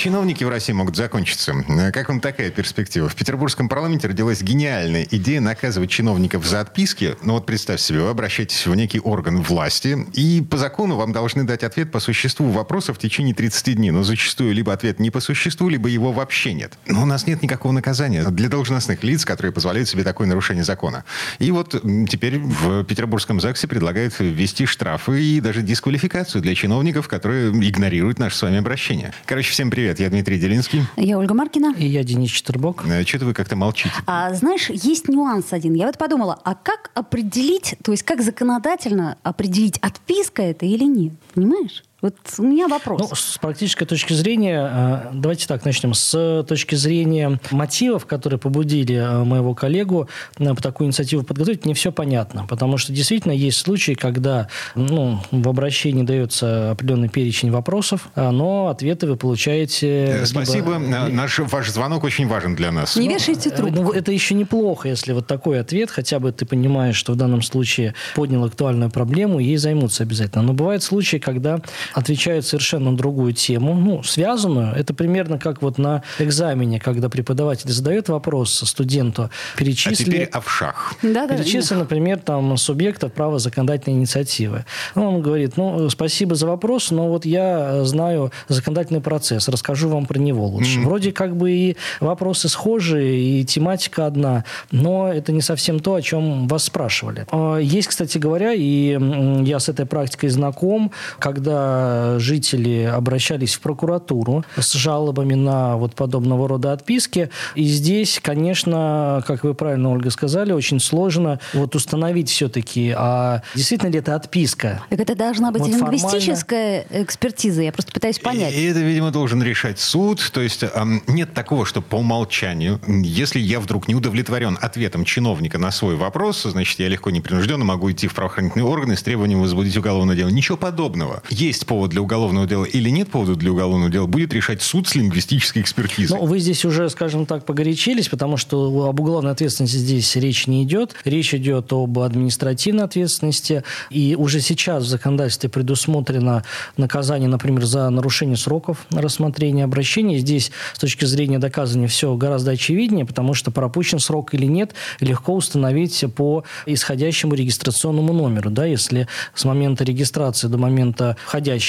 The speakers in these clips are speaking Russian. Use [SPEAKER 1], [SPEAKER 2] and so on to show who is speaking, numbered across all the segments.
[SPEAKER 1] Чиновники в России могут закончиться. Как вам такая перспектива? В петербургском парламенте родилась гениальная идея наказывать чиновников за отписки. Ну вот представьте себе, вы обращаетесь в некий орган власти, и по закону вам должны дать ответ по существу вопроса в течение 30 дней. Но зачастую либо ответ не по существу, либо его вообще нет. Но у нас нет никакого наказания для должностных лиц, которые позволяют себе такое нарушение закона. И вот теперь в петербургском ЗАГСе предлагают ввести штрафы и даже дисквалификацию для чиновников, которые игнорируют наше с вами обращение. Короче, всем привет. Привет, я Дмитрий Делинский.
[SPEAKER 2] Я Ольга Маркина.
[SPEAKER 3] И я Денис Четербок.
[SPEAKER 1] Э, Что-то вы как-то молчите.
[SPEAKER 2] А, знаешь, есть нюанс один. Я вот подумала, а как определить, то есть как законодательно определить, отписка это или нет? Понимаешь? Вот у меня вопрос.
[SPEAKER 3] Ну, с практической точки зрения, э, давайте так начнем. С точки зрения мотивов, которые побудили э, моего коллегу по такую инициативу подготовить, не все понятно. Потому что действительно есть случаи, когда ну, в обращении дается определенный перечень вопросов, э, но ответы вы получаете...
[SPEAKER 1] Спасибо.
[SPEAKER 3] Либо...
[SPEAKER 1] Наш, ваш звонок очень важен для нас.
[SPEAKER 2] Не вешайте трубку.
[SPEAKER 3] Ну, это еще неплохо, если вот такой ответ, хотя бы ты понимаешь, что в данном случае поднял актуальную проблему, ей займутся обязательно. Но бывают случаи, когда отвечают совершенно на другую тему, ну, связанную. Это примерно как вот на экзамене, когда преподаватель задает вопрос студенту, перечисли...
[SPEAKER 1] А теперь овшах.
[SPEAKER 2] Да, да,
[SPEAKER 3] перечисли,
[SPEAKER 2] да.
[SPEAKER 3] например, там, субъектов права законодательной инициативы. Ну, он говорит, ну, спасибо за вопрос, но вот я знаю законодательный процесс, расскажу вам про него лучше. Mm. Вроде как бы и вопросы схожие, и тематика одна, но это не совсем то, о чем вас спрашивали. А, есть, кстати говоря, и я с этой практикой знаком, когда жители обращались в прокуратуру с жалобами на вот подобного рода отписки. И здесь, конечно, как вы правильно, Ольга, сказали, очень сложно вот установить все-таки, а действительно ли это отписка.
[SPEAKER 2] Так это должна быть
[SPEAKER 3] Вот
[SPEAKER 2] лингвистическая экспертиза. Я просто пытаюсь понять.
[SPEAKER 1] И это, видимо, должен решать суд. То есть нет такого, что по умолчанию, если я вдруг не удовлетворен ответом чиновника на свой вопрос, значит, я легко непринужденно могу идти в правоохранительные органы с требованием возбудить уголовное дело. Ничего подобного. Есть повод для уголовного дела или нет повода для уголовного дела, будет решать суд с лингвистической экспертизой.
[SPEAKER 3] Ну, вы здесь уже, скажем так, погорячились, потому что об уголовной ответственности здесь речь не идет. Речь идет об административной ответственности. И уже сейчас в законодательстве предусмотрено наказание, например, за нарушение сроков рассмотрения обращений. Здесь с точки зрения доказывания все гораздо очевиднее, потому что пропущен срок или нет, легко установить по исходящему регистрационному номеру. Да, если с момента регистрации до момента входящего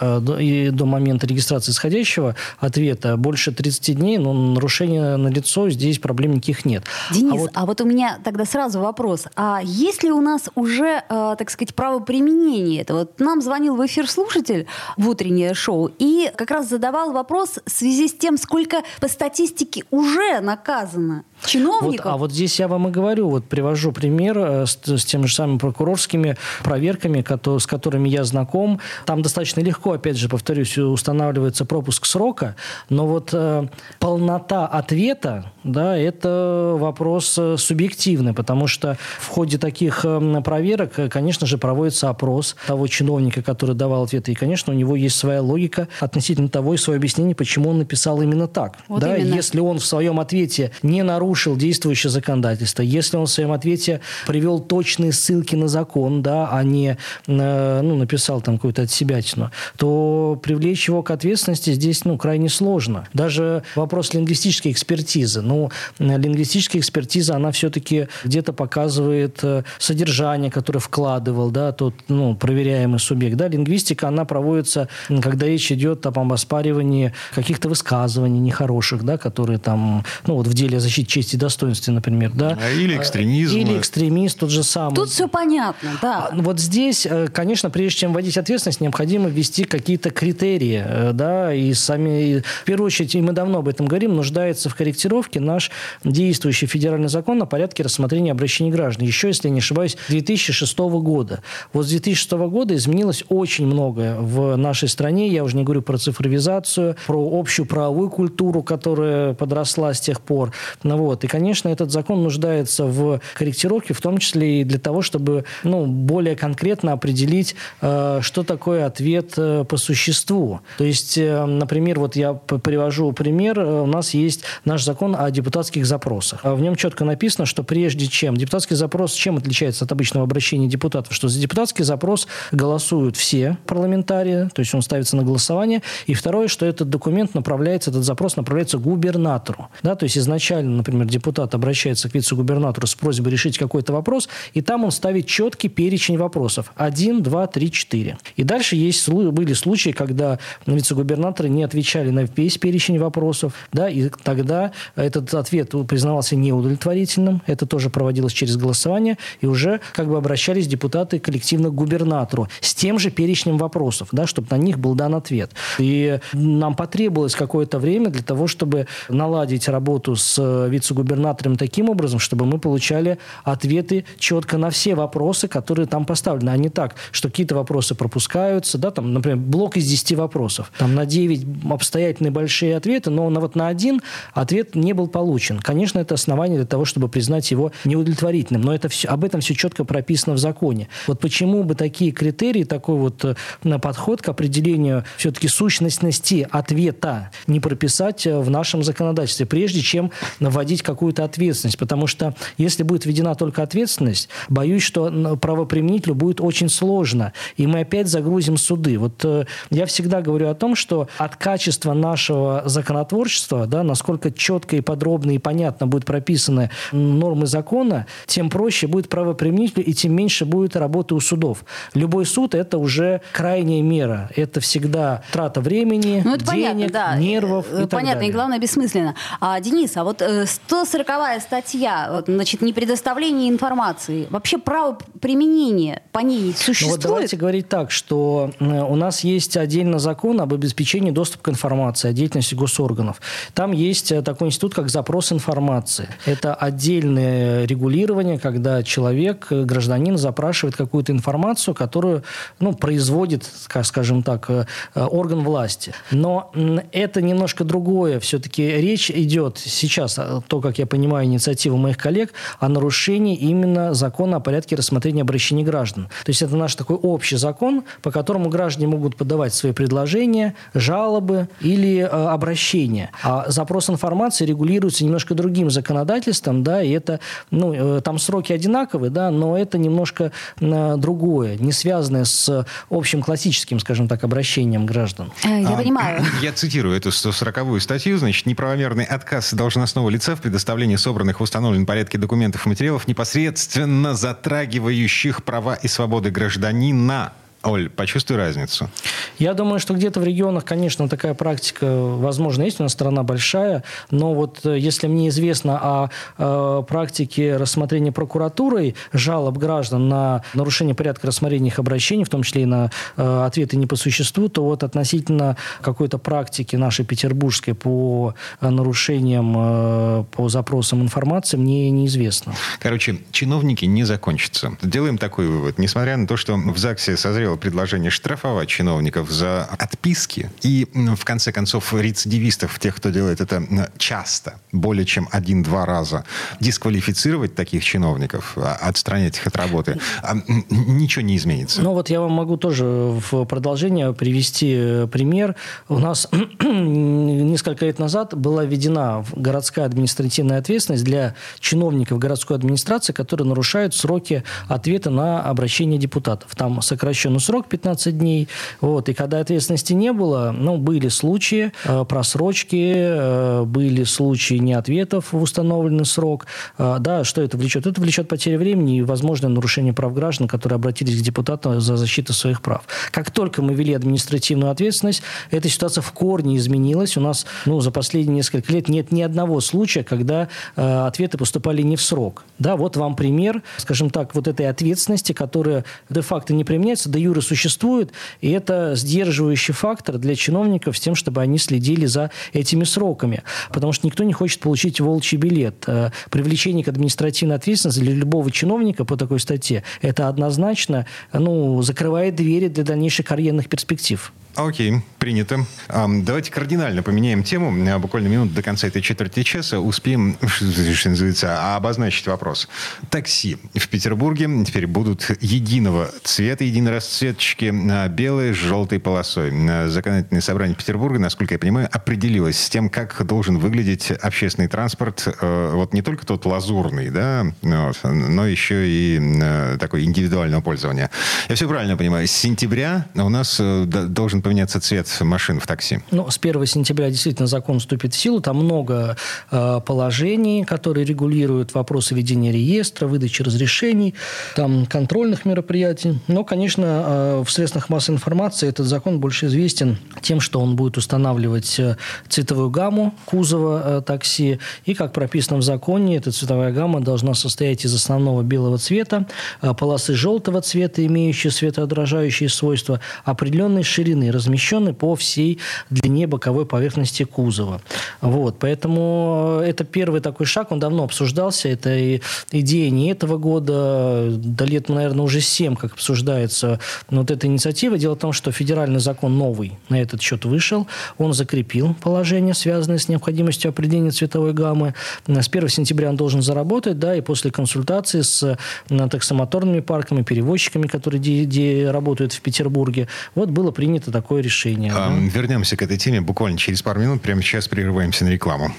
[SPEAKER 3] э, и до момента регистрации исходящего ответа больше 30 дней, но нарушения на лицо здесь проблем никаких нет.
[SPEAKER 2] Денис,
[SPEAKER 3] а вот,
[SPEAKER 2] а вот у меня тогда сразу вопрос. А есть ли у нас уже, э, так сказать, право применения этого? Вот нам звонил в эфир слушатель в утреннее шоу и как раз задавал вопрос в связи с тем, сколько по статистике уже наказано чиновников.
[SPEAKER 3] Вот, а вот здесь я вам и говорю, вот привожу пример э, с, с теми же самыми прокурорскими проверками, которые, с которыми я знаком. Там достаточно легко, опять же, повторюсь, устанавливается пропуск срока, но вот э, полнота ответа, да, это вопрос э, субъективный, потому что в ходе таких э, проверок, конечно же, проводится опрос того чиновника, который давал ответы, и, конечно, у него есть своя логика относительно того и свое объяснение, почему он написал именно так.
[SPEAKER 2] Вот
[SPEAKER 3] да,
[SPEAKER 2] именно.
[SPEAKER 3] если он в своем ответе не нарушил действующее законодательство, если он в своем ответе привел точные ссылки на закон, да, а не э, ну, написал там какую-то отсебятину, то привлечь его к ответственности здесь ну, крайне сложно. Даже вопрос лингвистической экспертизы. Ну, лингвистическая экспертиза, она все-таки где-то показывает э, содержание, которое вкладывал, да, тот, ну, проверяемый субъект. Да, лингвистика, она проводится, когда речь идет об оспаривании каких-то высказываний нехороших, да, которые там, ну, вот в деле о чести и достоинства, например, да.
[SPEAKER 1] А Или экстремизм.
[SPEAKER 3] Или экстремист, тот же самый.
[SPEAKER 2] Тут все понятно, да.
[SPEAKER 3] А, Вот здесь, э, конечно, прежде чем вводить ответственность, необходимо ввести какие-то критерии, э, да, и сами, в первую очередь, и мы давно об этом говорим, нуждается в корректировке наш действующий федеральный закон о порядке рассмотрения обращений граждан. Еще, если я не ошибаюсь, 2006 года. Вот с 2006 года изменилось очень многое в нашей стране. Я уже не говорю про цифровизацию, про общую правовую культуру, которая подросла с тех пор. Ну, Вот. И, конечно, этот закон нуждается в корректировке, в том числе и для того, чтобы ну, более конкретно определить, э, что такое ответ э, по существу. То есть, э, например, вот я привожу пример. У нас есть наш закон о депутатских запросах. В нем четко написано, что прежде чем депутатский запрос чем отличается от обычного обращения депутатов, что за депутатский запрос голосуют все парламентарии, то есть он ставится на голосование. И второе, что этот документ направляется, этот запрос направляется губернатору. Да, то есть изначально, например, депутат обращается к вице-губернатору с просьбой решить какой-то вопрос, и там он ставит четкий перечень вопросов. Один, два, три, четыре. И дальше есть, были случаи, когда вице-губернаторы не отвечали на весь перечень вопросов, да, и тогда этот ответ признавался неудовлетворительным. Это тоже проводилось через голосование, и уже как бы обращались депутаты коллективно к губернатору с тем же перечнем вопросов, да, чтобы на них был дан ответ. И нам потребовалось какое-то время для того, чтобы наладить работу с э, вице-губернатором таким образом, чтобы мы получали ответы четко на все вопросы, которые там поставлены, а не так, что какие-то вопросы пропускаются, да, там, например, блок из 10 вопросов, там на 9 обстоятельные большие ответы, но на, вот на один ответ не был получен. Конечно, это основание для того, чтобы признать его неудовлетворительным, но это все, об этом все четко прописано в законе. Вот почему бы такие критерии, такой вот э, подход к определению все-таки сущностности ответа не прописать э, в нашем законодательстве, прежде чем вводить вводить какую-то ответственность, потому что если будет введена только ответственность, боюсь, что правоприменителю будет очень сложно, и мы опять загрузим суды. Вот э, я всегда говорю о том, что от качества нашего законотворчества, да, насколько четко и подробно и понятно будут прописаны нормы закона, тем проще будет правоприменителю и тем меньше будет работы у судов. Любой суд – это уже крайняя мера. Это всегда трата времени, ну, это денег, понятно, да. нервов и э,
[SPEAKER 2] понятно,
[SPEAKER 3] так далее.
[SPEAKER 2] и главное, бессмысленно. А, Денис, а вот э, 140 статья, вот, значит, не предоставление информации. Вообще право применения по ней существует? Ну, вот
[SPEAKER 3] давайте говорить так, что э, у нас есть отдельно закон об обеспечении доступа к информации, о деятельности госорганов. Там есть э, такой институт, как запрос информации. Это отдельное регулирование, когда человек, э, гражданин запрашивает какую-то информацию, которую ну, производит, скажем так, орган власти. Но это немножко другое. Все-таки речь идет сейчас, то, как я понимаю, инициативу моих коллег, о нарушении именно закона о порядке рассмотрения обращений граждан. То есть это наш такой общий закон, по которому граждане могут подавать свои предложения, жалобы или э, обращения. А запрос информации регулируется немножко другим законодательством, да, и это, ну, э, там сроки одинаковые, да, но это немножко э, другое, не связанное с общим классическим, скажем так, обращением граждан.
[SPEAKER 2] Э, я а, понимаю.
[SPEAKER 1] Я цитирую эту 140-ю статью. Значит, неправомерный отказ должностного лица в предоставлении собранных в установленном порядке документов и материалов, непосредственно затрагивающих права и свободы гражданина Оль, почувствуй разницу.
[SPEAKER 3] Я думаю, что где-то в регионах, конечно, такая практика, возможно, есть. У нас страна большая. Но вот э, если мне известно о, э, практике рассмотрения прокуратурой жалоб граждан на нарушение порядка рассмотрения их обращений, в том числе и на э, ответы не по существу, то вот относительно какой-то практики нашей петербургской по э, нарушениям, э, по запросам информации, мне неизвестно.
[SPEAKER 1] Короче, чиновники не закончатся. Делаем такой вывод. Несмотря на то, что в ЗАГСе созрело было предложение штрафовать чиновников за отписки и, в конце концов, рецидивистов, тех, кто делает это часто, более чем один-два раза, дисквалифицировать таких чиновников, а, отстранять их от работы, а, ничего не изменится.
[SPEAKER 3] Ну вот я вам могу тоже в продолжение привести э, пример. У нас несколько лет назад была введена городская административная ответственность для чиновников городской администрации, которые нарушают сроки ответа на обращение депутатов. Там сокращен срок 15 дней. Вот. И когда ответственности не было, ну, были случаи э, просрочки, э, были случаи неответов в установленный срок. Э, да, что это влечет? Это влечет потерю времени и возможное нарушение прав граждан, которые обратились к депутату за защиту своих прав. Как только мы ввели административную ответственность, эта ситуация в корне изменилась. У нас ну, за последние несколько лет нет ни одного случая, когда э, ответы поступали не в срок. Да, вот вам пример, скажем так, вот этой ответственности, которая де-факто не применяется, да юра существует, и это сдерживающий фактор для чиновников с тем, чтобы они следили за этими сроками. Потому что никто не хочет получить волчий билет. Э, привлечение к административной ответственности для любого чиновника по такой статье, это однозначно ну, закрывает двери для дальнейших карьерных перспектив.
[SPEAKER 1] Окей, принято. Давайте кардинально поменяем тему. А, Буквально минут до конца этой четверти часа успеем, что называется, обозначить вопрос. Такси в Петербурге теперь будут единого цвета, единой расцветочки, а, белые с желтой полосой. А, Законодательное собрание Петербурга, насколько я понимаю, определилось с тем, как должен выглядеть общественный транспорт. э, Вот не только тот лазурный, да, но еще и э, такой индивидуального пользования. Я все правильно понимаю. С сентября у нас э, должен поменяться цвет машин в такси.
[SPEAKER 3] Ну, с 1 сентября действительно закон вступит в силу. Там много э, положений, которые регулируют вопросы ведения реестра, выдачи разрешений, там контрольных мероприятий. Но, конечно, э, в средствах массовой информации этот закон больше известен тем, что он будет устанавливать э, цветовую гамму кузова э, такси. И, как прописано в законе, эта цветовая гамма должна состоять из основного белого цвета, э, полосы желтого цвета, имеющие светоотражающие свойства, определенной ширины, размещенной по всей длине боковой поверхности кузова. Вот, поэтому э, это первый такой шаг, он давно обсуждался, это идея не этого года, да лет, наверное, уже 7, как обсуждается вот эта инициатива. Дело в том, что федеральный закон новый на этот счет вышел, он закрепил положение, связанное с необходимостью определения цветовой гаммы. С 1 сентября он должен заработать, да, и после консультации с э, таксомоторными парками, перевозчиками, которые де- де- работают в Петербурге, вот было принято такое решение.
[SPEAKER 1] Ам, Вернемся к этой теме буквально через пару минут. Прямо сейчас прерываемся на рекламу.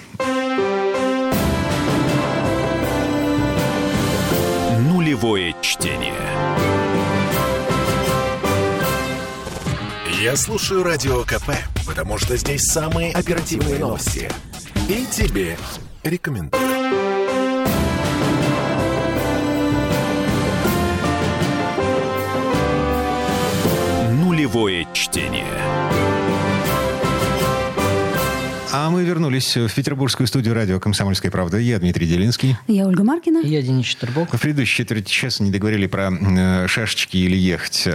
[SPEAKER 4] Нулевое чтение. Я слушаю Радио КП, потому что здесь самые оперативные новости. И тебе рекомендую. Нулевое чтение.
[SPEAKER 1] А мы вернулись в петербургскую студию радио «Комсомольская правда». Я Дмитрий Делинский.
[SPEAKER 2] Я Ольга Маркина.
[SPEAKER 3] Я Денис Четербок.
[SPEAKER 1] В предыдущей четверти часа не договорили про э, шашечки или ехать.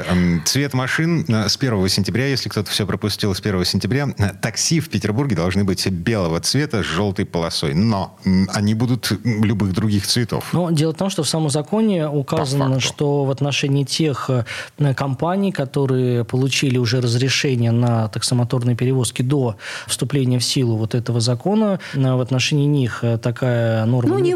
[SPEAKER 1] Цвет машин э, с 1 сентября, если кто-то все пропустил, с 1 сентября, э, такси в Петербурге должны быть белого цвета с желтой полосой. Но они будут любых других цветов.
[SPEAKER 3] Но дело в том, что в самом законе указано, что в отношении тех э, компаний, которые получили уже разрешение на таксомоторные перевозки до вступления в силу вот этого закона, э, в отношении них э, такая норма
[SPEAKER 2] Ну, не
[SPEAKER 3] не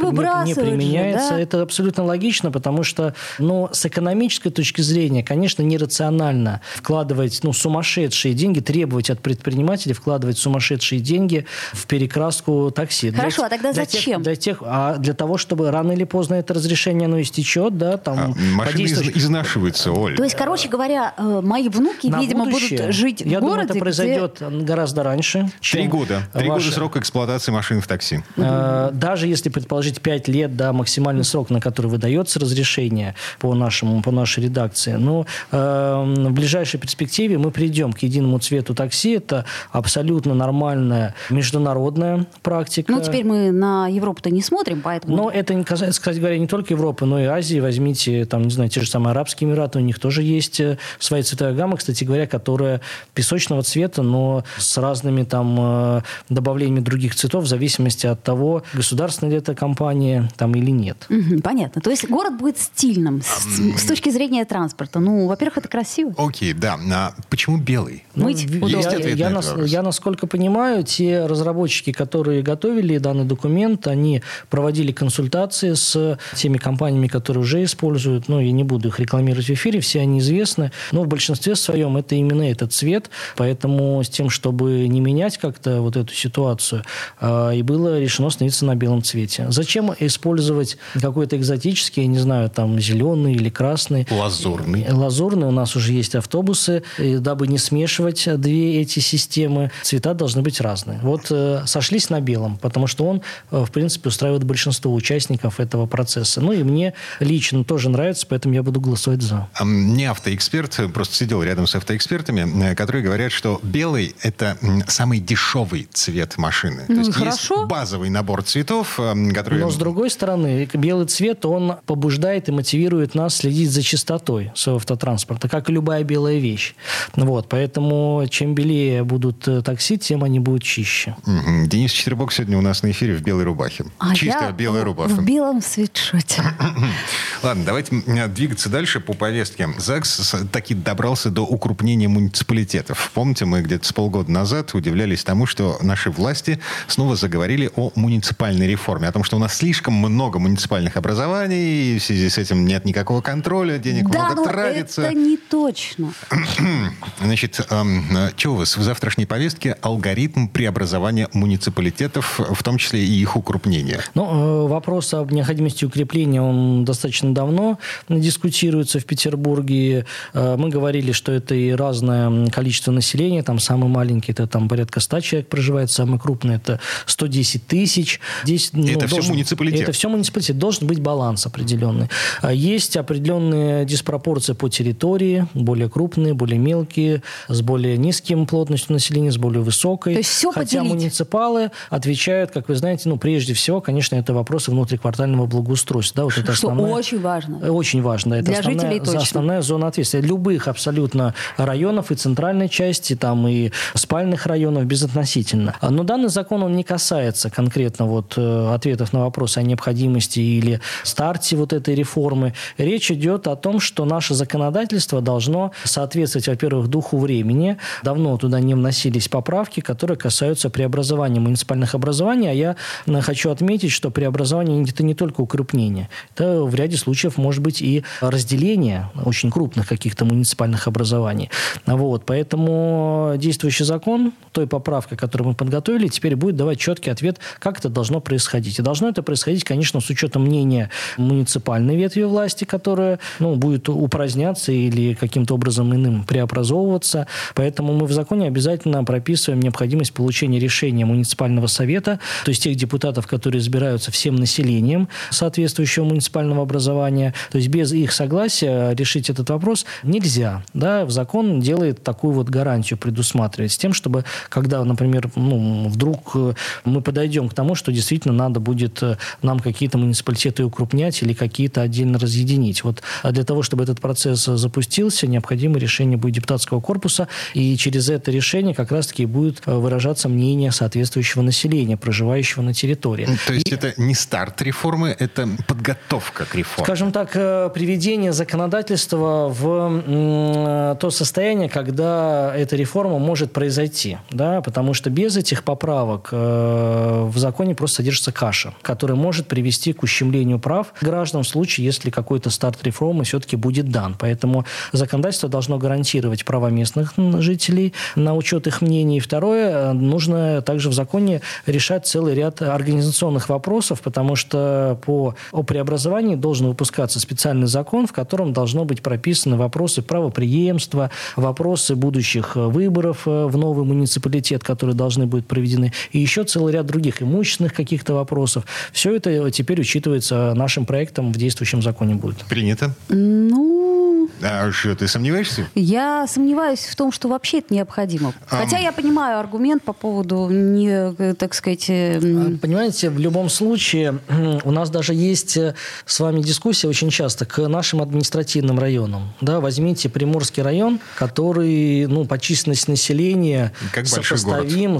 [SPEAKER 2] же,
[SPEAKER 3] применяется.
[SPEAKER 2] да?
[SPEAKER 3] Это абсолютно логично, потому что, ну, с экономической точки зрения, конечно, нерационально вкладывать, ну, сумасшедшие деньги, требовать от предпринимателей вкладывать сумасшедшие деньги в перекраску такси. Для
[SPEAKER 2] Хорошо,
[SPEAKER 3] те-
[SPEAKER 2] а тогда
[SPEAKER 3] для тех-
[SPEAKER 2] зачем?
[SPEAKER 3] для тех, а для того, чтобы рано или поздно это разрешение оно истечет, да, там
[SPEAKER 1] А, Машины из-
[SPEAKER 3] подействуешь-
[SPEAKER 1] изнашиваются, Оль.
[SPEAKER 2] То есть, короче говоря, э, мои внуки,
[SPEAKER 3] на
[SPEAKER 2] видимо,
[SPEAKER 3] будущее,
[SPEAKER 2] будут жить
[SPEAKER 3] я
[SPEAKER 2] в
[SPEAKER 3] думаю,
[SPEAKER 2] городе,
[SPEAKER 3] это
[SPEAKER 2] где-
[SPEAKER 3] произойдет гораздо раньше.
[SPEAKER 1] Три
[SPEAKER 3] чем
[SPEAKER 1] года. Три
[SPEAKER 3] ваши-
[SPEAKER 1] года срок эксплуатации машин в такси.
[SPEAKER 3] Э, Даже если предположить 5 лет, да, максимальный срок, на который выдается разрешение по, нашему, по нашей редакции, но э, в ближайшей перспективе мы придем к единому цвету такси. Это абсолютно нормальная международная практика.
[SPEAKER 2] Ну, теперь мы на Европу-то не смотрим, поэтому...
[SPEAKER 3] Но это не касается, кстати говоря, не только Европы, но и Азии. Возьмите, там, не знаю, те же самые Арабские Эмираты, у них тоже есть э, своя цветовая гамма, кстати говоря, которая песочного цвета, но с разными там э, добавлениями других цветов в зависимости от того, государственная ли это компания там или нет.
[SPEAKER 2] Мгм, понятно. То есть город будет стильным с, с точки зрения транспорта. Ну, во-первых, это красиво.
[SPEAKER 1] Окей, да. А почему белый?
[SPEAKER 2] Мыть
[SPEAKER 3] ви-
[SPEAKER 2] удобно.
[SPEAKER 1] Есть
[SPEAKER 3] я, я нас- я, насколько понимаю, те разработчики, которые готовили данный документ, они проводили консультации с теми компаниями, которые уже используют. Ну, я не буду их рекламировать в эфире, все они известны. Но в большинстве своем это именно этот цвет. Поэтому с тем, чтобы не менять как-то вот эту ситуацию, а, и было решено остановиться на белом цвете. Зачем использовать какой-то экзотический, я не знаю, там, зеленый или красный?
[SPEAKER 1] Лазурный.
[SPEAKER 3] Лазурный. У нас уже есть автобусы. И дабы не смешивать две эти системы, цвета должны быть разные. Вот э, сошлись на белом, потому что он, э, в принципе, устраивает большинство участников этого процесса. Ну и мне лично тоже нравится, поэтому я буду голосовать за.
[SPEAKER 1] Ам, Не автоэксперт, просто сидел рядом с автоэкспертами, э, которые говорят, что белый – это самый дешевый цвет. цвет машины.
[SPEAKER 2] Ну
[SPEAKER 1] То есть
[SPEAKER 2] хорошо.
[SPEAKER 1] есть базовый набор цветов, э, который...
[SPEAKER 3] Но с другой стороны, белый цвет, он побуждает и мотивирует нас следить за чистотой своего автотранспорта, как и любая белая вещь. Вот, поэтому чем белее будут э, такси, тем они будут чище.
[SPEAKER 1] Мгм. Денис Четербок сегодня у нас на эфире в белой рубахе.
[SPEAKER 2] А
[SPEAKER 1] Чистая
[SPEAKER 2] я
[SPEAKER 1] белая рубаха.
[SPEAKER 2] В белом свитшоте.
[SPEAKER 1] Ладно, давайте м, двигаться дальше по повестке. ЗАГС таки добрался до укрупнения муниципалитетов. Помните, мы где-то с полгода назад удивлялись тому, что наши власти снова заговорили о муниципальной реформе, о том, что у нас слишком много муниципальных образований, и в связи с этим нет никакого контроля, денег
[SPEAKER 2] Да,
[SPEAKER 1] много
[SPEAKER 2] но
[SPEAKER 1] тратится.
[SPEAKER 2] это не точно.
[SPEAKER 1] Значит, эм, что у вас в завтрашней повестке? Алгоритм преобразования муниципалитетов, в том числе и их укрупнения.
[SPEAKER 3] Ну, э, вопрос об необходимости укрепления, он достаточно давно дискутируется в Петербурге. Э, Мы говорили, что это и разное количество населения. Там самый маленький, это там порядка 100 человек проживает, самый крупный это 110 тысяч. Здесь, ну,
[SPEAKER 1] Это все муниципалитет?
[SPEAKER 3] Это все муниципалитет. Должен быть баланс определенный. А Есть определенные диспропорции по территории, более крупные, более мелкие, с более низким плотностью населения, с более высокой.
[SPEAKER 2] То есть всё
[SPEAKER 3] Хотя
[SPEAKER 2] поделить.
[SPEAKER 3] муниципалы отвечают, как вы знаете, ну, прежде всего, конечно, это вопросы внутриквартального благоустройства. Да, вот это
[SPEAKER 2] Что
[SPEAKER 3] основная-
[SPEAKER 2] очень важно.
[SPEAKER 3] Очень важно. Это
[SPEAKER 2] Для
[SPEAKER 3] основная,
[SPEAKER 2] жителей точно.
[SPEAKER 3] основная зона ответственности. Любых абсолютно районов и центральной части, там и спальных районов безотносительно. А, Но данный закон, он не касается конкретно вот э, ответов на вопросы о необходимости или старте вот этой реформы. Речь идет о том, что наше законодательство должно соответствовать, во-первых, духу времени. Давно туда не вносились поправки, которые касаются преобразования муниципальных образований. А я э, хочу отметить, что преобразование это не только укрупнение. Это в ряде случаев может быть и разделение очень крупных каких-то муниципальных образований. Вот. Поэтому действующий закон, той поправкой, которую мы подготовили, теперь будет давать четкий ответ, как это должно происходить. И должно это происходить, конечно, с учетом мнения муниципальной ветви власти, которая ну, будет упраздняться или каким-то образом иным преобразовываться. Поэтому мы в законе обязательно прописываем необходимость получения решения муниципального совета, то есть тех депутатов, которые избираются всем населением соответствующего муниципального образования. То есть без их согласия решить этот вопрос нельзя. Да? В закон делает такую вот гарантию, предусматривает с тем, чтобы когда, например, ну, вдруг э, мы подойдем к тому, что действительно надо будет э, нам какие-то муниципалитеты укрупнять или какие-то отдельно разъединить. Вот а для того, чтобы этот процесс запустился, необходимо решение будет депутатского корпуса, и через это решение как раз-таки будет э, выражаться мнение соответствующего населения, проживающего на территории.
[SPEAKER 1] То есть это не старт реформы, это подготовка к реформе.
[SPEAKER 3] Скажем так, приведение законодательства в то состояние, когда эта реформа может произойти. Да? Потому что без этих поправок э, в законе просто содержится каша, которая может привести к ущемлению прав граждан в случае, если какой-то старт реформы все-таки будет дан. Поэтому законодательство должно гарантировать права местных жителей на учет их мнений. Второе, э, нужно также в законе решать целый ряд организационных вопросов, потому что по о преобразовании должен выпускаться специальный закон, в котором должно быть прописаны вопросы правоприемства, вопросы будущих э, выборов в новый муниципалитет, которые должны быть проведены, и еще целый ряд других имущественных каких-то вопросов. Все это теперь учитывается нашим проектом в действующем законе будет.
[SPEAKER 1] Принято.
[SPEAKER 2] Ну,
[SPEAKER 1] А что, ты сомневаешься?
[SPEAKER 2] я сомневаюсь в том, что вообще это необходимо. Хотя я понимаю аргумент по поводу, не, так сказать... э, м,
[SPEAKER 3] Понимаете, в любом случае у нас даже есть э, с вами дискуссия очень часто к нашим административным районам. Да, возьмите Приморский район, который ну, по численности населения
[SPEAKER 1] Как большой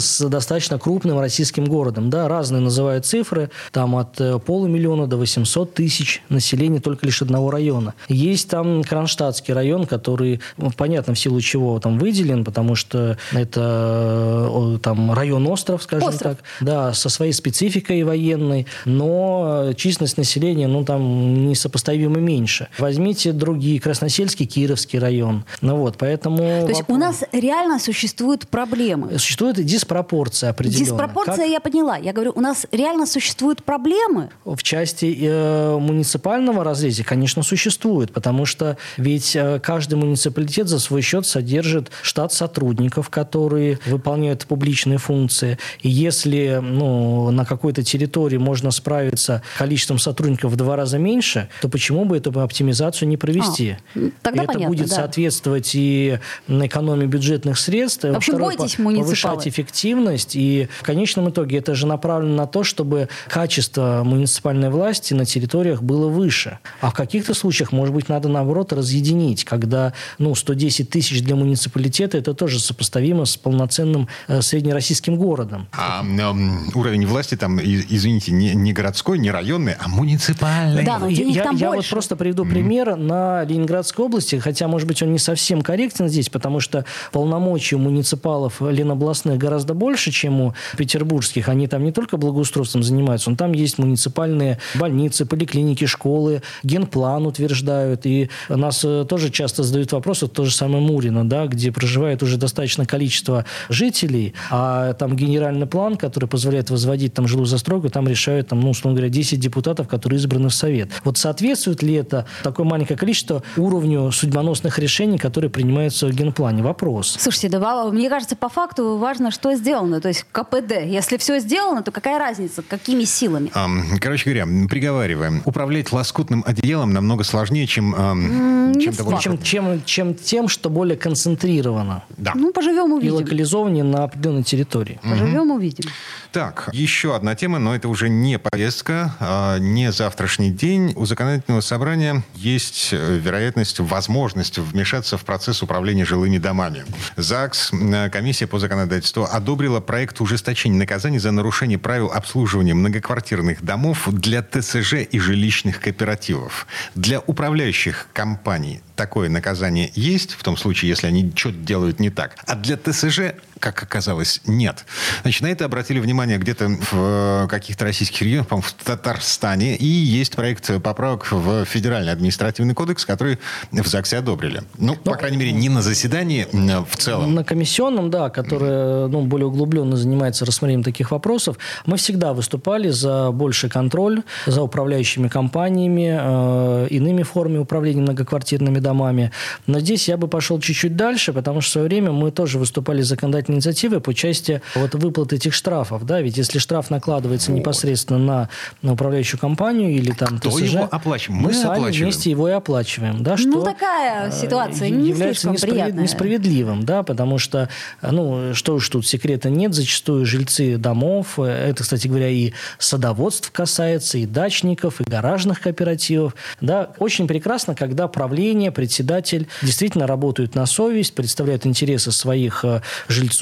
[SPEAKER 3] с достаточно крупным российским городом. Да, разные называют цифры, там от э, полумиллиона до 800 тысяч населения только лишь одного района. Есть там Кронштадтский район, который, ну, понятно, в силу чего там выделен, потому что это э, там район-остров, скажем
[SPEAKER 2] Остров.
[SPEAKER 3] так, да, со своей спецификой военной, но численность населения, ну, там несопоставимо меньше. Возьмите другие, Красносельский, Кировский район. Ну вот, поэтому...
[SPEAKER 2] То есть у
[SPEAKER 3] вопрос-
[SPEAKER 2] нас реально существуют проблемы.
[SPEAKER 3] Существует диспропорция определенная.
[SPEAKER 2] Диспропорция
[SPEAKER 3] Как
[SPEAKER 2] я поняла. Я говорю, у нас реально существуют проблемы.
[SPEAKER 3] в части э, муниципального разреза, конечно, существует, потому что ведь э, каждый муниципалитет за свой счет содержит штат сотрудников, которые выполняют публичные функции. И если ну, на какой-то территории можно справиться количеством сотрудников в два раза меньше, то почему бы эту оптимизацию не провести?
[SPEAKER 2] А, тогда
[SPEAKER 3] это
[SPEAKER 2] понятно,
[SPEAKER 3] будет
[SPEAKER 2] да.
[SPEAKER 3] соответствовать и экономии бюджетных средств, и,
[SPEAKER 2] В общем,
[SPEAKER 3] во-вторых,
[SPEAKER 2] бойтесь, муниципалы.
[SPEAKER 3] повышать эффективность. И в конечном итоге это же направлено на то, чтобы качество муниципальной власти на территориях было выше. А в каких-то случаях, может быть, надо наоборот разъединить, когда ну, 110 тысяч для муниципалитета это тоже сопоставимо с полноценным э, среднероссийским городом.
[SPEAKER 1] А м, уровень власти там, извините, не, не городской, не районный, а муниципальный.
[SPEAKER 2] Да,
[SPEAKER 3] Я- я,
[SPEAKER 2] там
[SPEAKER 3] я вот просто приведу пример на Ленинградской области, хотя, может быть, он не совсем корректен здесь, потому что полномочий у муниципалов ленобластных гораздо больше, чем у петербургских. Они там не только благоустройством занимаются, но там есть муниципальные больницы, поликлиники, школы, генплан утверждают. И нас э, тоже часто задают вопрос, вот то же самое Мурино, да, где проживает уже достаточное количество жителей, а там генеральный план, который позволяет возводить там жилую застройку, там решают, там, ну, условно говоря, 10 депутатов, которые избраны в Совет. Вот соответствует ли это такое маленькое количество уровню судьбоносных решений, которые принимаются в генплане? Вопрос.
[SPEAKER 2] Слушайте, да, мне кажется, по факту важно, что сделано. То есть КПД. Если все сделано, то какая разница, какими силами?
[SPEAKER 1] Ам, Короче говоря, приговариваем. Управлять лоскутным одеялом намного сложнее, чем,
[SPEAKER 2] не
[SPEAKER 1] чем довольно-
[SPEAKER 3] Чем, чем, чем тем, что более концентрировано
[SPEAKER 1] Да.
[SPEAKER 2] Ну, поживем,
[SPEAKER 3] и
[SPEAKER 2] увидим.
[SPEAKER 3] локализованнее на определенной территории.
[SPEAKER 2] Поживем, увидим.
[SPEAKER 1] Так, еще одна тема, но это уже не повестка, а, не завтрашний день. У законодательного собрания есть э, вероятность, возможность вмешаться в процесс управления жилыми домами. ЗАГС, э, комиссия по законодательству, одобрила проект ужесточения наказаний за нарушение правил обслуживания многоквартирных домов для ТСЖ и жилищных кооперативов. Для управляющих компаний такое наказание есть, в том случае, если они что-то делают не так. А для ТСЖ, как оказалось, нет. Значит, на это обратили внимание где-то в э, каких-то российских регионах, по-моему, в Татарстане. И есть проект поправок в Федеральный административный кодекс, который в ЗАГСе одобрили. Ну, по крайней мере, не на заседании, м, в целом.
[SPEAKER 3] На комиссионном, да, который ну, более углубленно занимается рассмотрением таких вопросов, мы всегда выступали за больший контроль за управляющими компаниями, э, иными формами управления многоквартирными домами. Но здесь я бы пошел чуть-чуть дальше, потому что в свое время мы тоже выступали с законодательной инициативой по части вот, выплаты этих штрафов. Да? Ведь если штраф накладывается непосредственно на, на управляющую компанию или там
[SPEAKER 1] Кто
[SPEAKER 3] ТСЖ,
[SPEAKER 1] его оплачивает?
[SPEAKER 3] мы,
[SPEAKER 1] Мы
[SPEAKER 3] сами
[SPEAKER 1] оплачиваем.
[SPEAKER 3] вместе его и оплачиваем. Да,
[SPEAKER 2] Ну,
[SPEAKER 3] что,
[SPEAKER 2] такая
[SPEAKER 3] э,
[SPEAKER 2] ситуация не
[SPEAKER 3] является несправед- несправедливым, да, потому что, ну, что уж тут секрета нет, зачастую жильцы домов, э, это, кстати говоря, и садоводств касается, и дачников, и гаражных кооперативов, да, очень прекрасно, когда правление, председатель действительно работают на совесть, представляют интересы своих э,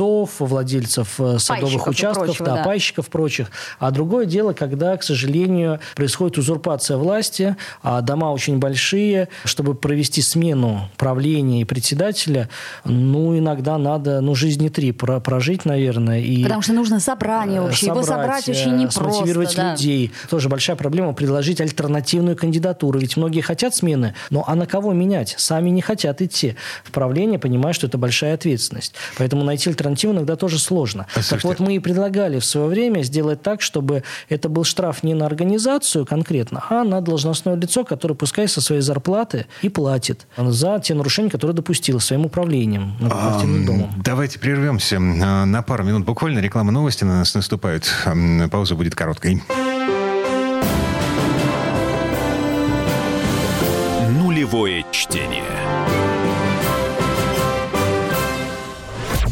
[SPEAKER 3] жильцов, владельцев э, садовых
[SPEAKER 2] Пайщиков
[SPEAKER 3] участков,
[SPEAKER 2] прочего,
[SPEAKER 3] да,
[SPEAKER 2] да.
[SPEAKER 3] пайщиков прочих. А другое дело, когда, к сожалению, происходит узурпация власти, а дома очень большие, чтобы провести смену правления и председателя, ну, иногда надо, ну, жизни три про- прожить, наверное. И
[SPEAKER 2] Потому что нужно собрание
[SPEAKER 3] э,
[SPEAKER 2] вообще. Его собрать
[SPEAKER 3] э,
[SPEAKER 2] очень непросто.
[SPEAKER 3] смотивировать
[SPEAKER 2] да.
[SPEAKER 3] людей. Тоже большая проблема предложить альтернативную кандидатуру. Ведь многие хотят смены, но а на кого менять? Сами не хотят идти в правление, понимая, что это большая ответственность. Поэтому найти альтернативу иногда тоже сложно. Так
[SPEAKER 1] слушайте.
[SPEAKER 3] вот, мы и предлагали в свое время сделать так, чтобы это был штраф не на организацию конкретно, а на должностное лицо, которое пускай со своей зарплаты и платит за те нарушения, которые допустило своим управлением многоквартирным домом.
[SPEAKER 1] Давайте прервемся э, на пару минут. Буквально реклама новости на нас наступает. М, Пауза будет короткой.
[SPEAKER 4] Нулевое чтение.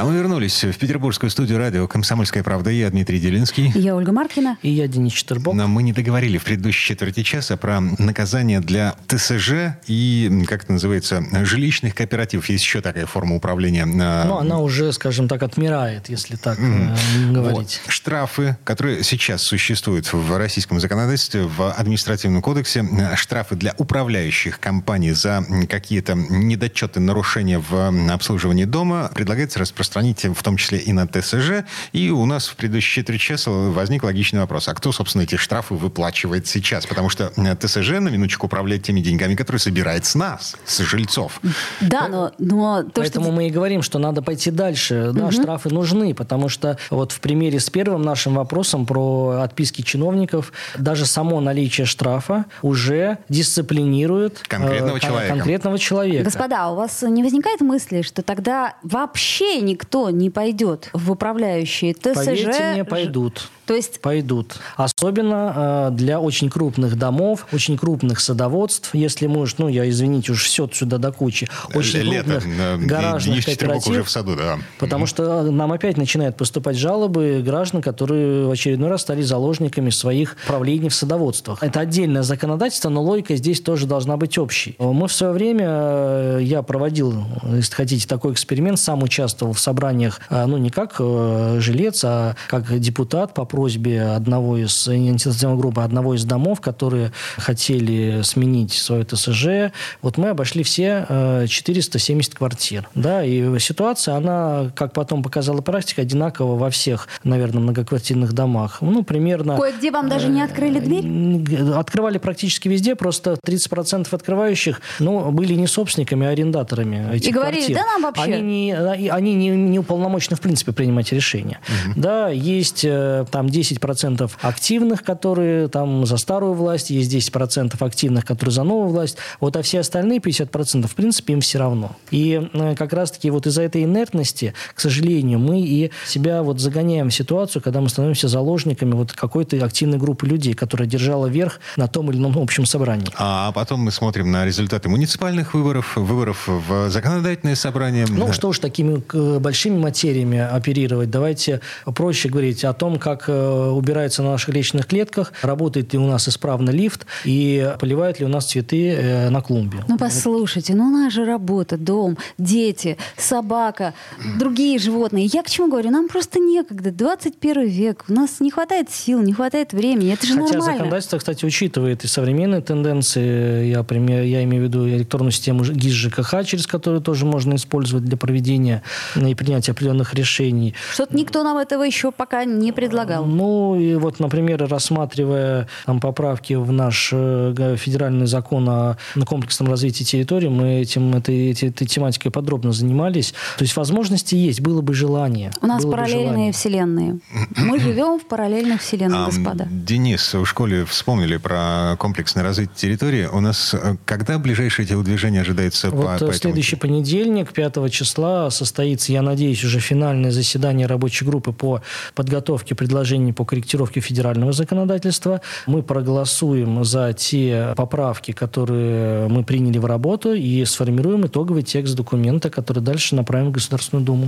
[SPEAKER 1] А мы вернулись в петербургскую студию радио «Комсомольская правда». Я Дмитрий Делинский.
[SPEAKER 2] Я Ольга Маркина.
[SPEAKER 3] И я, Денис Четербок.
[SPEAKER 1] Но мы не договорили в предыдущей четверти часа про наказание для ТСЖ и, как это называется, жилищных кооперативов. Есть еще такая форма управления. э,
[SPEAKER 3] Ну, она уже, скажем так, отмирает, если так э, говорить.
[SPEAKER 1] Вот. Штрафы, которые сейчас существуют в российском законодательстве, в административном кодексе, э, штрафы для управляющих компаний за какие-то недочеты, нарушения в обслуживании дома, предлагается распространять распространить в том числе и на ТСЖ. И у нас в предыдущие четверть часа возник логичный вопрос. А кто, собственно, эти штрафы выплачивает сейчас? Потому что э, ТСЖ, на минуточку, управляет теми деньгами, которые собирает с нас, с жильцов.
[SPEAKER 2] Да, но... но
[SPEAKER 3] то, Поэтому что... мы и говорим, что надо пойти дальше. Да, угу. штрафы нужны, потому что вот в примере с первым нашим вопросом про отписки чиновников, даже само наличие штрафа уже дисциплинирует
[SPEAKER 1] конкретного э, человека.
[SPEAKER 3] Конкретного человека.
[SPEAKER 2] Господа, у вас не возникает мысли, что тогда вообще никто не пойдет в управляющие ТСЖ?
[SPEAKER 3] Поверьте мне, пойдут.
[SPEAKER 2] То есть...
[SPEAKER 3] Пойдут. Особенно э, для очень крупных домов, очень крупных садоводств. Если можешь, ну, я, извините, уж все сюда до кучи. Очень
[SPEAKER 1] Лето,
[SPEAKER 3] крупных э, гаражных кооператив.
[SPEAKER 1] уже в саду, да.
[SPEAKER 3] Потому что нам опять начинают поступать жалобы граждан, которые в очередной раз стали заложниками своих правлений в садоводствах. Это отдельное законодательство, но логика здесь тоже должна быть общей. Мы в свое время, э, я проводил, если хотите, такой эксперимент, сам участвовал в собраниях, э, ну, не как жилец, а как депутат по просьбе одного из инициативной группы, одного из домов, которые хотели сменить свое ТСЖ. Вот мы обошли все 470 э, квартир. Да, и ситуация, она, как потом показала практика, одинакова во всех, наверное, многоквартирных домах. Ну, примерно...
[SPEAKER 2] Кое-где вам даже не открыли дверь?
[SPEAKER 3] Открывали практически везде, просто 30% открывающих, ну, были не собственниками, а арендаторами этих
[SPEAKER 2] И говорили,
[SPEAKER 3] квартир.
[SPEAKER 2] да нам вообще?
[SPEAKER 3] Они не, они не, не уполномочены, в принципе, принимать решения. Угу. Да, есть э, там 10% активных, которые там за старую власть, есть 10% активных, которые за новую власть. Вот, а все остальные 50% в принципе им все равно. И э, как раз-таки вот из-за этой инертности, к сожалению, мы и себя вот загоняем в ситуацию, когда мы становимся заложниками вот какой-то активной группы людей, которая держала верх на том или ином общем собрании.
[SPEAKER 1] А потом мы смотрим на результаты муниципальных выборов, выборов в законодательное собрание.
[SPEAKER 3] Ну, что уж такими э, большими материями оперировать. Давайте проще говорить о том, как э, убирается на наших личных клетках, работает ли у нас исправно лифт и поливает ли у нас цветы э, на клумбе.
[SPEAKER 2] Ну, послушайте, ну у нас же работа, дом, дети, собака, другие животные. Я к чему говорю? Нам просто некогда. 21 век. У нас не хватает сил, не хватает времени. Это же
[SPEAKER 3] Хотя
[SPEAKER 2] нормально.
[SPEAKER 3] законодательство, кстати, учитывает и современные тенденции. Я, например, я имею в виду электронную систему ГИС ЖКХ, через которую тоже можно использовать для проведения и принятия определенных решений.
[SPEAKER 2] Что-то никто нам этого еще пока не предлагал.
[SPEAKER 3] Ну, и вот, например, рассматривая там, поправки в наш э, федеральный закон о комплексном развитии территории, мы этим, этой, этой, этой тематикой подробно занимались. То есть возможности есть, было бы желание.
[SPEAKER 2] У нас параллельные вселенные. Мы живем в параллельных вселенных, господа.
[SPEAKER 1] Денис, в школе вспомнили про комплексное развитие территории. У нас э, когда ближайшее телодвижение ожидается
[SPEAKER 3] вот по, по следующий этому? понедельник, 5 числа, состоится, я надеюсь, уже финальное заседание рабочей группы по подготовке предложений предложений по корректировке федерального законодательства. Мы проголосуем за те поправки, которые мы приняли в работу, и сформируем итоговый текст документа, который дальше направим в Государственную Думу.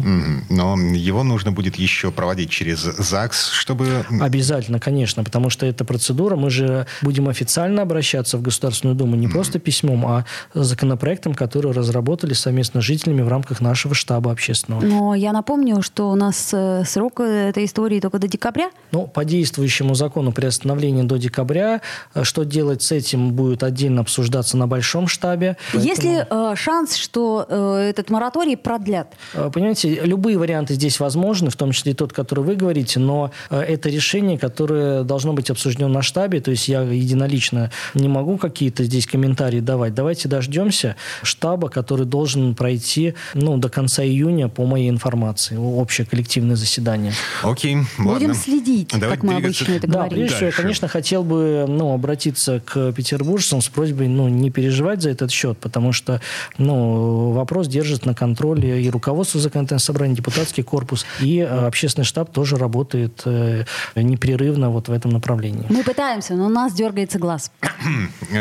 [SPEAKER 1] Но его нужно будет еще проводить через ЗАГС, чтобы...
[SPEAKER 3] Обязательно, конечно, потому что это процедура. Мы же будем официально обращаться в Государственную Думу не просто письмом, а законопроектом, который разработали совместно с жителями в рамках нашего штаба общественного.
[SPEAKER 2] Но я напомню, что у нас э, срок этой истории только до декабря.
[SPEAKER 3] Ну, по действующему закону приостановление до декабря. Э, что делать с этим будет отдельно обсуждаться на большом штабе.
[SPEAKER 2] Поэтому... Есть ли э, шанс, что э, этот мораторий продлят?
[SPEAKER 3] Э, понимаете, любые варианты здесь возможны, в том числе и тот, который вы говорите, но э, это решение, которое должно быть обсуждено на штабе, то есть я единолично не могу какие-то здесь комментарии давать. Давайте дождемся штаба, который должен пройти ну, до конца июня, по моей информации, общее коллективное заседание.
[SPEAKER 1] Окей,
[SPEAKER 2] Будем ладно. следить следить, Давайте как мы обычно это
[SPEAKER 3] да,
[SPEAKER 2] говорим.
[SPEAKER 3] Прежде всего, я, конечно, хотел бы ну, обратиться к петербуржцам с просьбой ну, не переживать за этот счет, потому что ну, вопрос держит на контроле и руководство законодательного собрания, депутатский корпус, и э, общественный штаб тоже работает э, непрерывно вот в этом направлении.
[SPEAKER 2] Мы пытаемся, но у нас дергается глаз.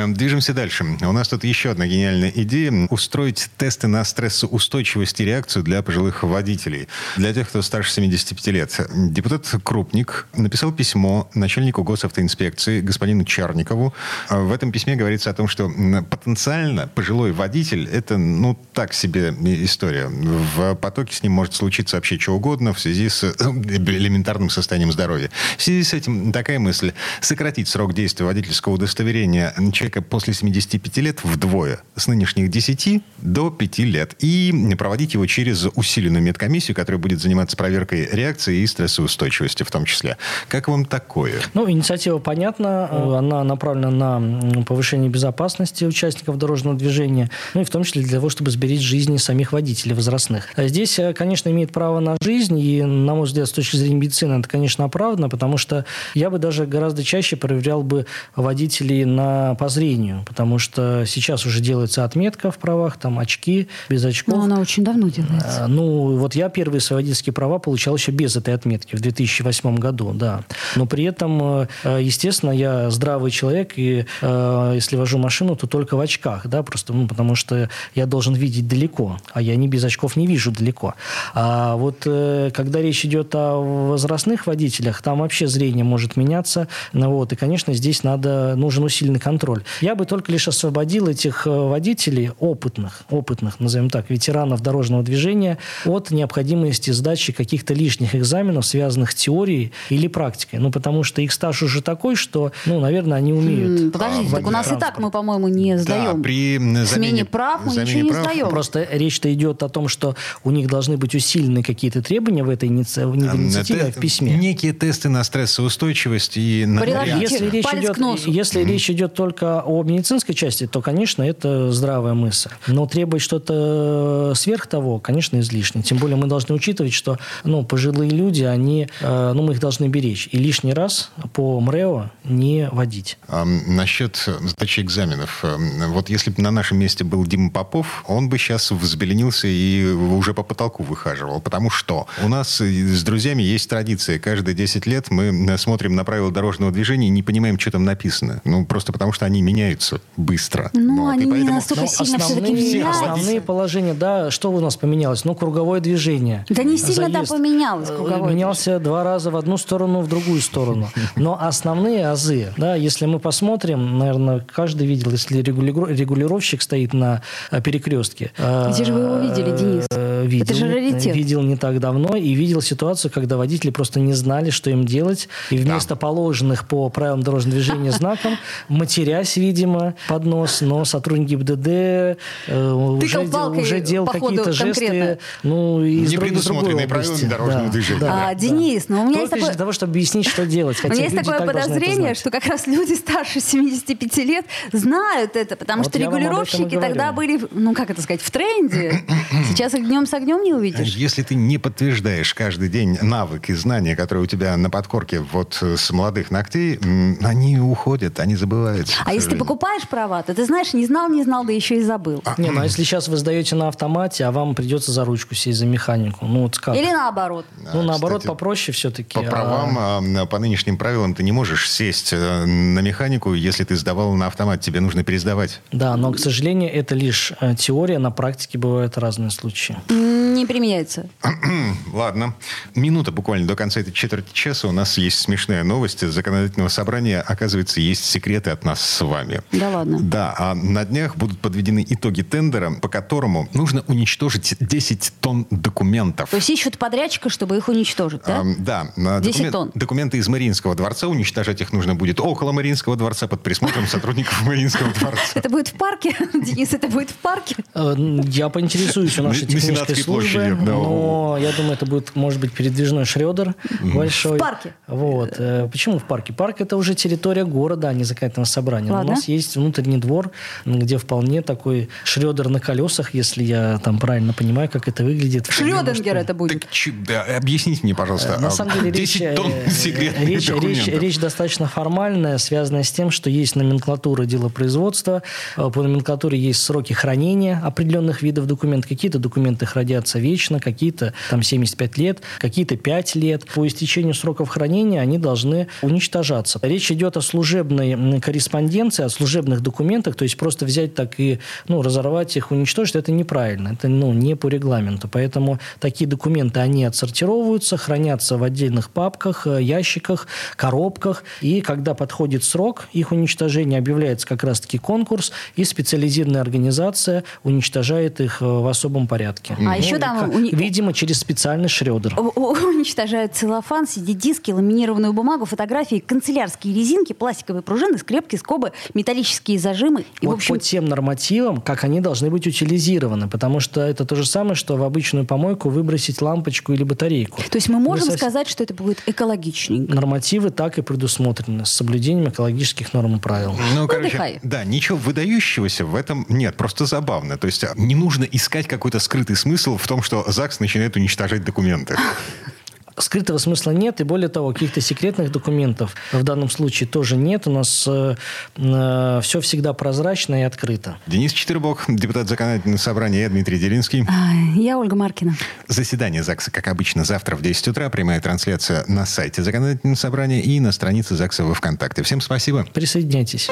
[SPEAKER 1] Движемся дальше. У нас тут еще одна гениальная идея. Устроить тесты на стрессоустойчивость и реакцию для пожилых водителей. Для тех, кто старше 75 лет. Депутат Крупник написал письмо начальнику госавтоинспекции господину Чарникову. В этом письме говорится о том, что потенциально пожилой водитель – это, ну, так себе история. В потоке с ним может случиться вообще что угодно в связи с э, элементарным состоянием здоровья. В связи с этим такая мысль – сократить срок действия водительского удостоверения человека после 75 лет вдвое. С нынешних 10 до 5 лет. И проводить его через усиленную медкомиссию, которая будет заниматься проверкой реакции и стрессоустойчивости в том числе. Как вам такое?
[SPEAKER 3] Ну, инициатива понятна. Она направлена на повышение безопасности участников дорожного движения, ну и в том числе для того, чтобы сберечь жизни самих водителей возрастных. А здесь, э, конечно, имеет право на жизнь, и, на мой взгляд, с точки зрения медицины это, конечно, оправдано, потому что я бы даже гораздо чаще проверял бы водителей на по зрению, потому что сейчас уже делается отметка в правах, там очки, без очков.
[SPEAKER 2] Но она очень давно делается.
[SPEAKER 3] А, ну, вот я первые свои водительские права получал еще без этой отметки в 2008 году, да. Но при этом, э, естественно, я здравый человек, и э, если вожу машину, то только в очках, да, просто, ну, потому что я должен видеть далеко, а я не без очков не вижу далеко. А вот э, когда речь идет о возрастных водителях, там вообще зрение может меняться, ну, вот, и, конечно, здесь надо, нужен усиленный контроль. Я бы только лишь освободил этих водителей, опытных, опытных, назовем так, ветеранов дорожного движения, от необходимости сдачи каких-то лишних экзаменов, связанных с теорией или практикой. Ну, потому что их стаж уже такой, что, ну, наверное, они умеют.
[SPEAKER 2] Подождите, так у нас и так мы, по-моему, не сдаем.
[SPEAKER 1] Да, при
[SPEAKER 2] замене, смене прав мы ничего не сдаем.
[SPEAKER 3] Просто речь-то идет о том, что у них должны быть усилены какие-то требования в этой инициативе, а в письме.
[SPEAKER 1] Некие тесты на стрессоустойчивость и на...
[SPEAKER 2] Если речь идет,
[SPEAKER 3] если mm-hmm. речь идет только о медицинской части, то, конечно, это здравая мысль. Но требовать что-то сверх того, конечно, излишне. Тем более мы должны учитывать, что ну, пожилые люди, они, э, ну, мы их должны беречь. И лишний раз по МРЭО не водить.
[SPEAKER 1] А, насчет сдачи экзаменов. Вот если бы на нашем месте был Дима Попов, он бы сейчас взбеленился и уже по потолку выхаживал. Потому что у нас с друзьями есть традиция. Каждые 10 лет мы смотрим на правила дорожного движения и не понимаем, что там написано. Ну, просто потому что они меняются быстро.
[SPEAKER 2] Ну, вот, они поэтому... не настолько сильно
[SPEAKER 3] все-таки
[SPEAKER 2] меняются.
[SPEAKER 3] Основные положения, да, что у нас поменялось? Ну, круговое движение.
[SPEAKER 2] Да не сильно там поменялось
[SPEAKER 3] э, круговое Менялся два раза в одну сторону, в другую сторону. Но основные азы, да, если мы посмотрим, наверное, каждый видел, если регулировщик стоит на э, перекрестке.
[SPEAKER 2] Где же вы его видели, Денис?
[SPEAKER 3] Э, видел, Это же раритет. Видел не так давно и видел ситуацию, когда водители просто не знали, что им делать, и вместо да. положенных по правилам дорожного движения знаком, матерясь, видимо, под нос, но сотрудники БДД уже, уже делал какие-то жесты, ну, из,
[SPEAKER 1] не предусмотренные правилами дорожного да, движения.
[SPEAKER 2] Да, а, Денис, но у меня
[SPEAKER 3] Только есть такое... для того, чтобы объяснить, что делать.
[SPEAKER 2] у меня есть такое подозрение, что как раз люди старше 75 лет знают это, потому что регулировщики тогда были, ну как это сказать, в тренде. Сейчас их днем с огнем не увидишь.
[SPEAKER 1] Если ты не подтверждаешь каждый день навык и знания, которые у тебя на подкорке вот с молодых ногтей, они уходят, они забываются.
[SPEAKER 2] А если ты покупаешь права, то ты знаешь, не знал, не знал, да еще и забыл.
[SPEAKER 3] Не, ну а если сейчас вы сдаете на автомате, а вам придется за ручку сесть за механику, ну вот как?
[SPEAKER 2] Или наоборот.
[SPEAKER 3] Ну, наоборот, Кстати, попроще все-таки.
[SPEAKER 1] По правам, а... по нынешним правилам, ты не можешь сесть э, на механику, если ты сдавал на автомат, тебе нужно пересдавать.
[SPEAKER 3] Да, но, к сожалению, это лишь э, теория, на практике бывают разные случаи.
[SPEAKER 2] Не применяется.
[SPEAKER 1] Ладно. Минута буквально до конца этой четверти часа. У нас есть смешная новость. Законодательного собрания, оказывается, есть секреты от нас с вами.
[SPEAKER 2] Да ладно?
[SPEAKER 1] Да. А на днях будут подведены итоги тендера, по которому нужно уничтожить 10 тонн документов.
[SPEAKER 2] То есть ищут подрядчика, чтобы их уничтожить, да? А,
[SPEAKER 1] да. 10 документ, тонн. Документы из Мариинского дворца. Уничтожать их нужно будет около Мариинского дворца под присмотром сотрудников Мариинского дворца.
[SPEAKER 2] Это будет в парке? Денис, это будет в парке?
[SPEAKER 3] Э, я поинтересуюсь у нашей технической службы. Но я думаю, это будет, может быть, передвижной шредер большой.
[SPEAKER 2] В парке?
[SPEAKER 3] Вот. Э, почему в парке? Парк это уже территория города, а не законодательного собрания. У нас есть внутренний двор, где вполне такой шредер на колесах, если я там правильно понимаю, как это выглядит.
[SPEAKER 2] Шрёдингер это будет.
[SPEAKER 1] Так, да, объясните мне, пожалуйста.
[SPEAKER 3] На самом деле речь, тонн
[SPEAKER 1] секретных речь,
[SPEAKER 3] речь, речь достаточно формальная, связанная с тем, что есть номенклатура делопроизводства, э, по номенклатуре есть сроки хранения определенных видов документов. Какие-то документы хранятся вечно, какие-то там 75 лет, какие-то 5 лет. По истечению сроков хранения они должны уничтожаться. Речь идет о служебной корреспонденции, о служебных документах, то есть просто взять так и ну, разорвать их, уничтожить, это неправильно, это ну, не по регламенту. Поэтому такие документы, они отсортировываются, хранятся в отдельных папках, э, ящиках, коробках, и когда подходит срок их уничтожения, объявляется как раз-таки конкурс, и специализированная организация уничтожает их э, в особом порядке.
[SPEAKER 2] А ну, еще там...
[SPEAKER 3] Видимо, через специальный шредер.
[SPEAKER 2] Уничтожают целлофан, CD-диски, ламинированную бумагу, фотографии, канцелярские резинки, пластиковые пружины, скрепки, скобы, металлические зажимы.
[SPEAKER 3] И, вот общем... по тем нормативам, как они должны быть утилизированы, потому что это то же самое, что в обычную помойку выбросить лампочку или батарейку.
[SPEAKER 2] То есть мы можем Вы сказать, что это будет экологичненько?
[SPEAKER 3] Нормативы так и предусмотрены, с соблюдением экологических норм и правил.
[SPEAKER 1] Ну, короче, Отдыхай. да, ничего выдающегося в этом нет, просто забавно. То есть не нужно искать какой-то скрытый смысл в том, что ЗАГС начинает уничтожать документы.
[SPEAKER 3] скрытого смысла нет, и более того, каких-то секретных документов в данном случае тоже нет. У нас э, э, все всегда прозрачно и открыто.
[SPEAKER 1] Денис Четырбок, депутат законодательного собрания, я Дмитрий Делинский. А,
[SPEAKER 2] я Ольга Маркина.
[SPEAKER 1] Заседание ЗАГСа, как обычно, завтра в 10 утра. Прямая трансляция на сайте законодательного собрания и на странице ЗАГСа во ВКонтакте. Всем спасибо.
[SPEAKER 3] Присоединяйтесь.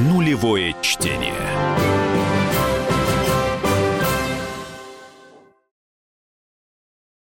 [SPEAKER 4] Нулевое чтение.